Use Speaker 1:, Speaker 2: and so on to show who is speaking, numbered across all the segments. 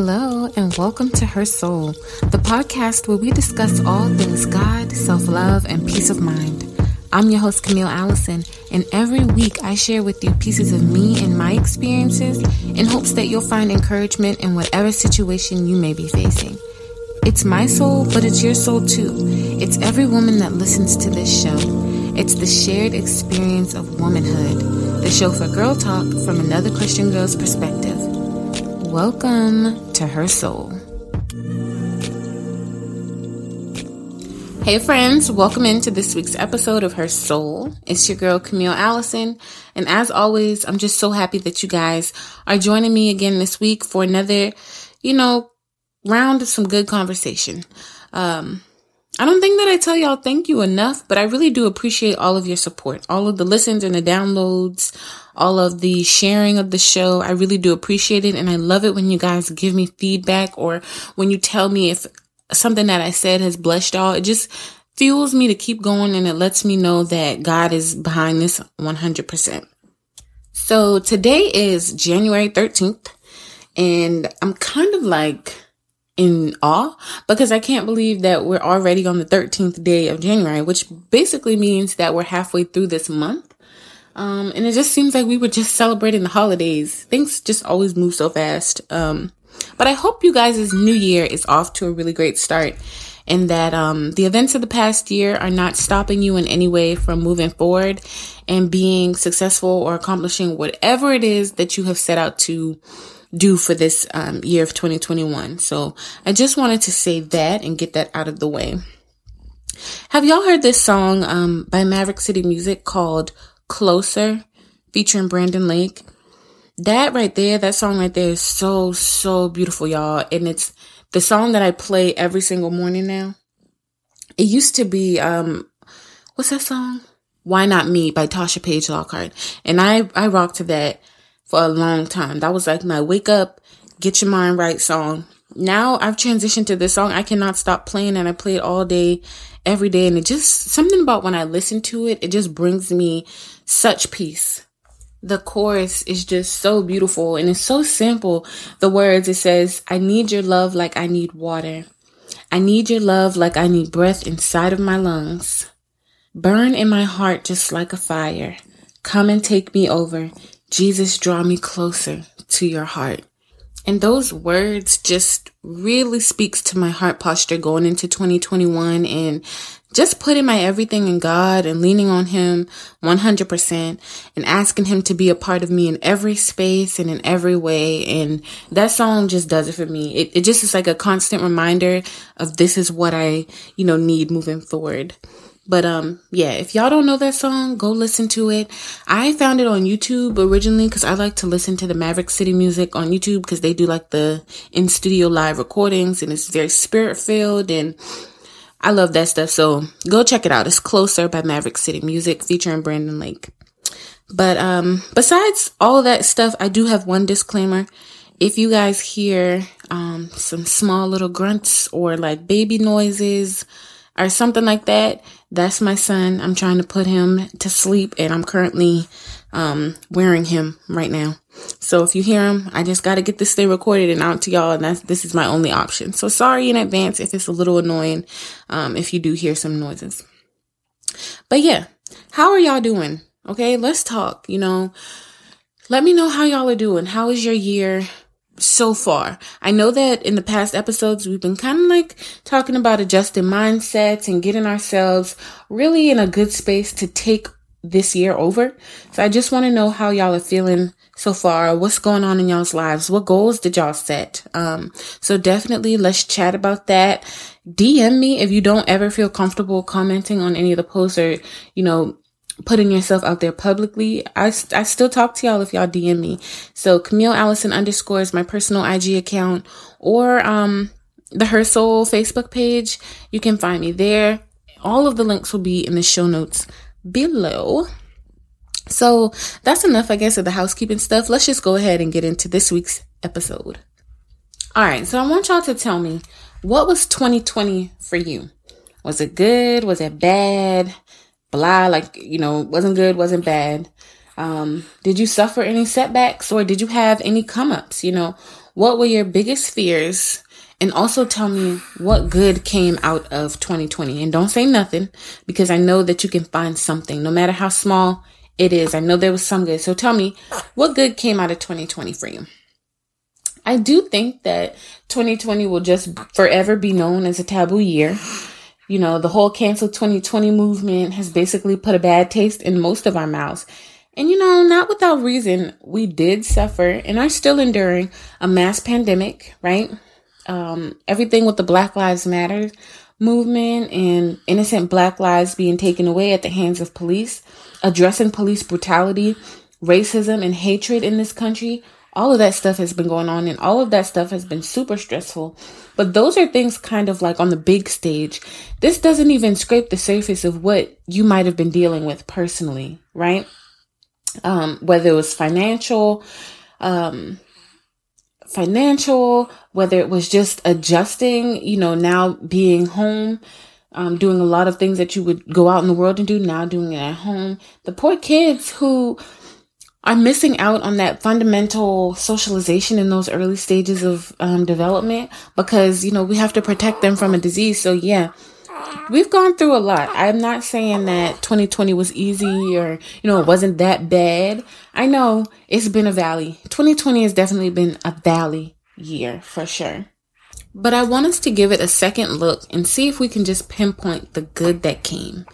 Speaker 1: Hello, and welcome to Her Soul, the podcast where we discuss all things God, self love, and peace of mind. I'm your host, Camille Allison, and every week I share with you pieces of me and my experiences in hopes that you'll find encouragement in whatever situation you may be facing. It's my soul, but it's your soul too. It's every woman that listens to this show. It's the shared experience of womanhood, the show for girl talk from another Christian girl's perspective. Welcome to Her Soul. Hey friends, welcome into this week's episode of Her Soul. It's your girl Camille Allison, and as always, I'm just so happy that you guys are joining me again this week for another, you know, round of some good conversation. Um, I don't think that I tell y'all thank you enough, but I really do appreciate all of your support, all of the listens and the downloads, all of the sharing of the show. I really do appreciate it. And I love it when you guys give me feedback or when you tell me if something that I said has blessed y'all. It just fuels me to keep going and it lets me know that God is behind this 100%. So today is January 13th and I'm kind of like, in awe because I can't believe that we're already on the 13th day of January, which basically means that we're halfway through this month. Um, and it just seems like we were just celebrating the holidays. Things just always move so fast. Um, but I hope you guys' new year is off to a really great start and that um, the events of the past year are not stopping you in any way from moving forward and being successful or accomplishing whatever it is that you have set out to do for this um, year of 2021. So I just wanted to say that and get that out of the way. Have y'all heard this song um, by Maverick City Music called Closer featuring Brandon Lake? That right there, that song right there is so, so beautiful, y'all. And it's the song that I play every single morning now. It used to be, um, what's that song? Why Not Me by Tasha Page Lockhart. And I, I rock to that for a long time. That was like my wake up, get your mind right song. Now I've transitioned to this song. I cannot stop playing and I play it all day, every day. And it just, something about when I listen to it, it just brings me such peace. The chorus is just so beautiful and it's so simple. The words, it says, I need your love like I need water. I need your love like I need breath inside of my lungs. Burn in my heart just like a fire. Come and take me over. Jesus, draw me closer to your heart. And those words just really speaks to my heart posture going into 2021 and just putting my everything in God and leaning on Him 100% and asking Him to be a part of me in every space and in every way. And that song just does it for me. It, it just is like a constant reminder of this is what I, you know, need moving forward. But um yeah, if y'all don't know that song, go listen to it. I found it on YouTube originally cuz I like to listen to the Maverick City music on YouTube cuz they do like the in studio live recordings and it's very spirit filled and I love that stuff. So go check it out. It's Closer by Maverick City Music featuring Brandon Lake. But um besides all that stuff, I do have one disclaimer. If you guys hear um some small little grunts or like baby noises, or something like that, that's my son. I'm trying to put him to sleep and I'm currently um, wearing him right now. So if you hear him, I just got to get this thing recorded and out to y'all. And that's, this is my only option. So sorry in advance if it's a little annoying, um, if you do hear some noises. But yeah, how are y'all doing? Okay. Let's talk, you know, let me know how y'all are doing. How is your year? So far. I know that in the past episodes, we've been kind of like talking about adjusting mindsets and getting ourselves really in a good space to take this year over. So I just want to know how y'all are feeling so far. What's going on in y'all's lives? What goals did y'all set? Um, so definitely let's chat about that. DM me if you don't ever feel comfortable commenting on any of the posts or, you know, putting yourself out there publicly. I, I still talk to y'all if y'all DM me. So Camille Allison underscore is my personal IG account or, um, the Her Soul Facebook page. You can find me there. All of the links will be in the show notes below. So that's enough, I guess, of the housekeeping stuff. Let's just go ahead and get into this week's episode. All right. So I want y'all to tell me what was 2020 for you? Was it good? Was it bad? Blah, like, you know, wasn't good, wasn't bad. Um, did you suffer any setbacks or did you have any come ups? You know, what were your biggest fears? And also tell me what good came out of 2020. And don't say nothing because I know that you can find something, no matter how small it is. I know there was some good. So tell me what good came out of 2020 for you. I do think that 2020 will just forever be known as a taboo year. You know, the whole cancel 2020 movement has basically put a bad taste in most of our mouths. And you know, not without reason, we did suffer and are still enduring a mass pandemic, right? Um, everything with the Black Lives Matter movement and innocent black lives being taken away at the hands of police, addressing police brutality, racism, and hatred in this country all of that stuff has been going on and all of that stuff has been super stressful. But those are things kind of like on the big stage. This doesn't even scrape the surface of what you might have been dealing with personally, right? Um, whether it was financial, um, financial, whether it was just adjusting, you know, now being home, um, doing a lot of things that you would go out in the world and do, now doing it at home. The poor kids who are missing out on that fundamental socialization in those early stages of um, development because you know we have to protect them from a disease. So yeah we've gone through a lot. I'm not saying that 2020 was easy or you know it wasn't that bad. I know it's been a valley. 2020 has definitely been a valley year for sure. But i want us to give it a second look and see if we can just pinpoint the good that came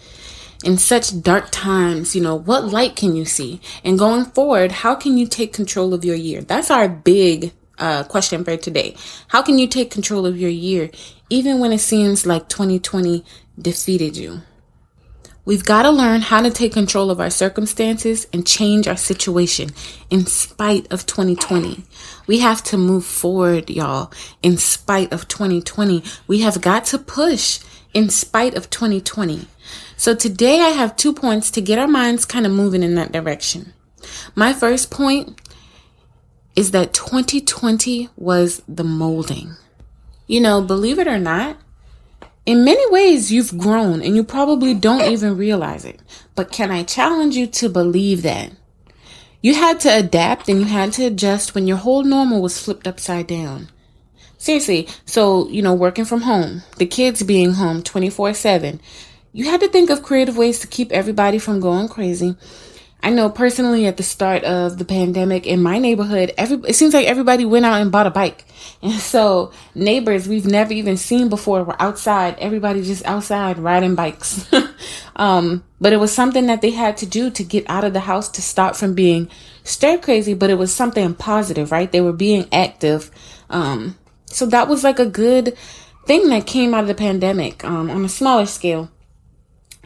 Speaker 1: in such dark times, you know, what light can you see? And going forward, how can you take control of your year? That's our big uh, question for today. How can you take control of your year even when it seems like 2020 defeated you? We've got to learn how to take control of our circumstances and change our situation in spite of 2020. We have to move forward, y'all, in spite of 2020. We have got to push in spite of 2020. So today I have two points to get our minds kind of moving in that direction. My first point is that 2020 was the molding. You know, believe it or not, in many ways you've grown and you probably don't even realize it. But can I challenge you to believe that? You had to adapt and you had to adjust when your whole normal was flipped upside down. Seriously, so, you know, working from home, the kids being home 24 7, you had to think of creative ways to keep everybody from going crazy. I know personally at the start of the pandemic in my neighborhood, every it seems like everybody went out and bought a bike. And so neighbors we've never even seen before were outside, everybody just outside riding bikes. um, but it was something that they had to do to get out of the house to stop from being stir crazy, but it was something positive, right? They were being active. Um, so that was like a good thing that came out of the pandemic um, on a smaller scale.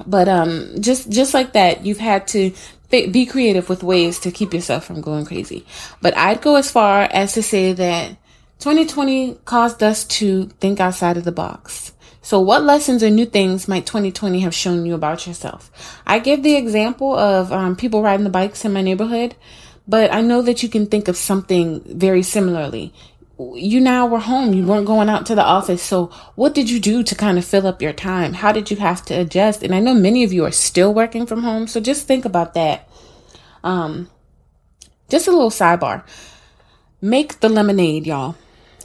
Speaker 1: But um just just like that you've had to be creative with ways to keep yourself from going crazy. But i'd go as far as to say that 2020 caused us to think outside of the box. So what lessons or new things might 2020 have shown you about yourself? I give the example of um, people riding the bikes in my neighborhood but I know that you can think of something very similarly you now were home. You weren't going out to the office. So what did you do to kind of fill up your time? How did you have to adjust? And I know many of you are still working from home. So just think about that. Um, just a little sidebar. Make the lemonade, y'all.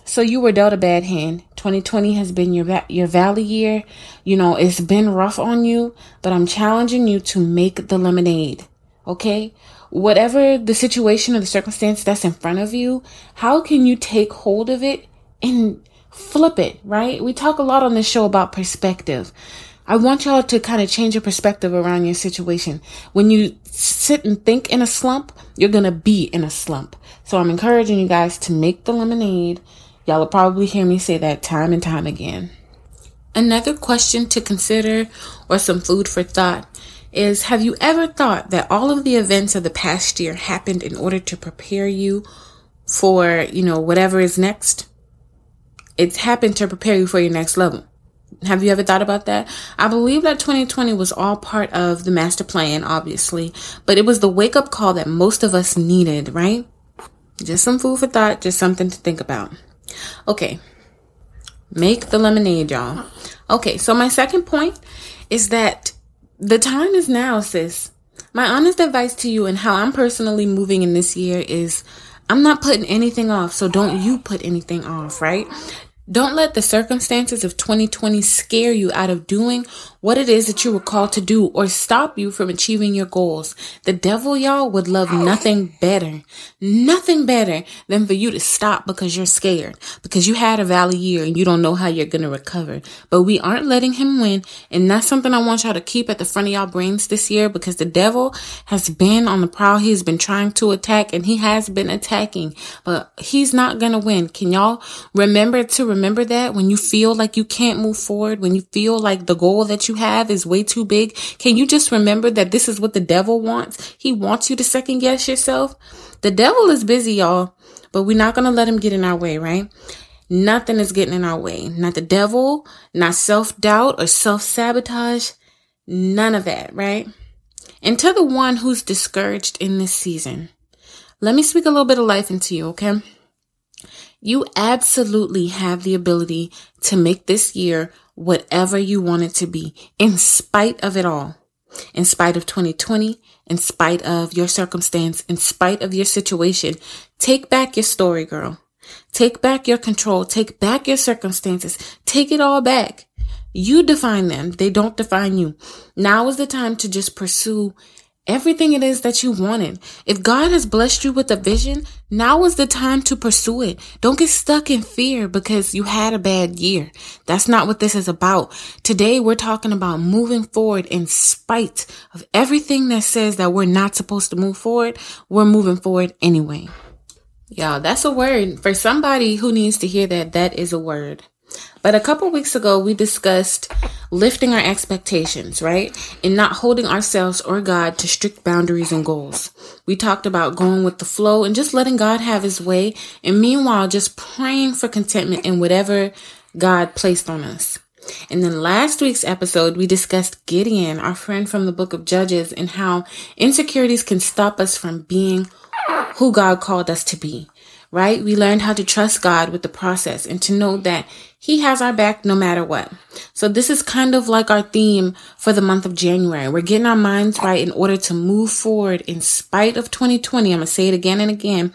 Speaker 1: So you were dealt a bad hand. 2020 has been your your valley year. You know, it's been rough on you, but I'm challenging you to make the lemonade. Okay? Whatever the situation or the circumstance that's in front of you, how can you take hold of it and flip it, right? We talk a lot on this show about perspective. I want y'all to kind of change your perspective around your situation. When you sit and think in a slump, you're going to be in a slump. So I'm encouraging you guys to make the lemonade. Y'all will probably hear me say that time and time again. Another question to consider or some food for thought is have you ever thought that all of the events of the past year happened in order to prepare you for, you know, whatever is next? It's happened to prepare you for your next level. Have you ever thought about that? I believe that 2020 was all part of the master plan, obviously, but it was the wake up call that most of us needed, right? Just some food for thought, just something to think about. Okay. Make the lemonade, y'all. Okay, so my second point is that the time is now, sis. My honest advice to you and how I'm personally moving in this year is I'm not putting anything off, so don't you put anything off, right? Don't let the circumstances of 2020 scare you out of doing what it is that you were called to do or stop you from achieving your goals. The devil, y'all, would love nothing better, nothing better than for you to stop because you're scared, because you had a valley year and you don't know how you're going to recover. But we aren't letting him win. And that's something I want y'all to keep at the front of y'all brains this year because the devil has been on the prowl. He's been trying to attack and he has been attacking, but he's not going to win. Can y'all remember to remember that when you feel like you can't move forward, when you feel like the goal that you have is way too big, can you just remember that this is what the devil wants? He wants you to second guess yourself. The devil is busy, y'all, but we're not going to let him get in our way, right? Nothing is getting in our way. Not the devil, not self doubt or self sabotage. None of that, right? And to the one who's discouraged in this season, let me speak a little bit of life into you, okay? You absolutely have the ability to make this year whatever you want it to be in spite of it all. In spite of 2020, in spite of your circumstance, in spite of your situation, take back your story, girl. Take back your control. Take back your circumstances. Take it all back. You define them. They don't define you. Now is the time to just pursue everything it is that you wanted. If God has blessed you with a vision, now is the time to pursue it. Don't get stuck in fear because you had a bad year. That's not what this is about. Today we're talking about moving forward in spite of everything that says that we're not supposed to move forward. We're moving forward anyway. Y'all, that's a word. For somebody who needs to hear that, that is a word. But a couple weeks ago, we discussed lifting our expectations, right? And not holding ourselves or God to strict boundaries and goals. We talked about going with the flow and just letting God have his way. And meanwhile, just praying for contentment in whatever God placed on us. And then last week's episode, we discussed Gideon, our friend from the book of Judges, and how insecurities can stop us from being who God called us to be right? We learned how to trust God with the process and to know that He has our back no matter what. So this is kind of like our theme for the month of January. We're getting our minds right in order to move forward in spite of 2020. I'm going to say it again and again.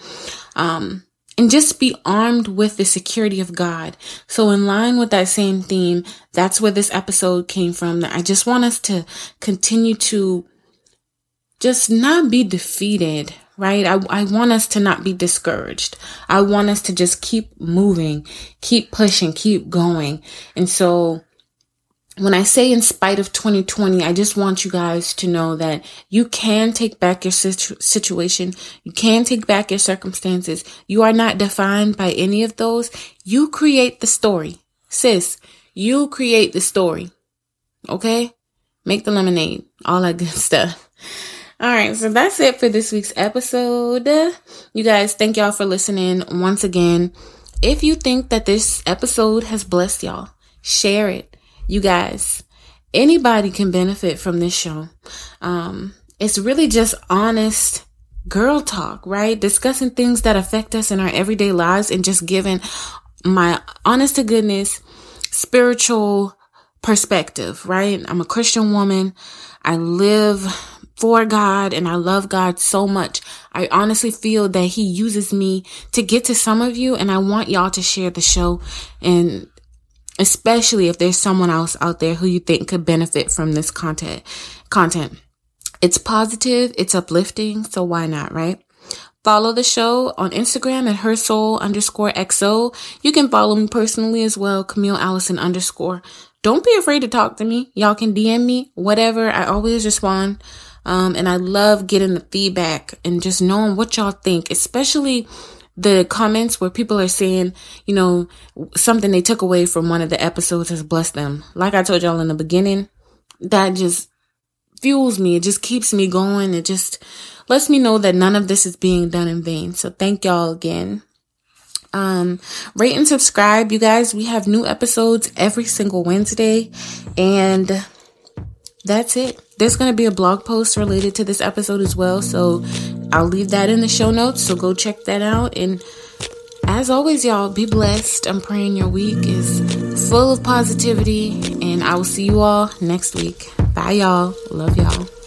Speaker 1: Um, and just be armed with the security of God. So in line with that same theme, that's where this episode came from. That I just want us to continue to just not be defeated, right? I, I want us to not be discouraged. I want us to just keep moving, keep pushing, keep going. And so when I say in spite of 2020, I just want you guys to know that you can take back your situ- situation. You can take back your circumstances. You are not defined by any of those. You create the story. Sis, you create the story. Okay? Make the lemonade. All that good stuff. All right, so that's it for this week's episode. You guys, thank y'all for listening once again. If you think that this episode has blessed y'all, share it. You guys, anybody can benefit from this show. Um, it's really just honest girl talk, right? Discussing things that affect us in our everyday lives and just giving my honest to goodness spiritual perspective, right? I'm a Christian woman. I live for God and I love God so much. I honestly feel that He uses me to get to some of you, and I want y'all to share the show. And especially if there's someone else out there who you think could benefit from this content. Content. It's positive, it's uplifting, so why not, right? Follow the show on Instagram at her soul underscore XO. You can follow me personally as well, Camille Allison underscore. Don't be afraid to talk to me. Y'all can DM me, whatever. I always respond. Um, and I love getting the feedback and just knowing what y'all think, especially the comments where people are saying, you know, something they took away from one of the episodes has blessed them. Like I told y'all in the beginning, that just fuels me. It just keeps me going. It just lets me know that none of this is being done in vain. So thank y'all again. Um, rate and subscribe, you guys. We have new episodes every single Wednesday and that's it. There's going to be a blog post related to this episode as well. So I'll leave that in the show notes. So go check that out. And as always, y'all, be blessed. I'm praying your week is full of positivity. And I will see you all next week. Bye, y'all. Love y'all.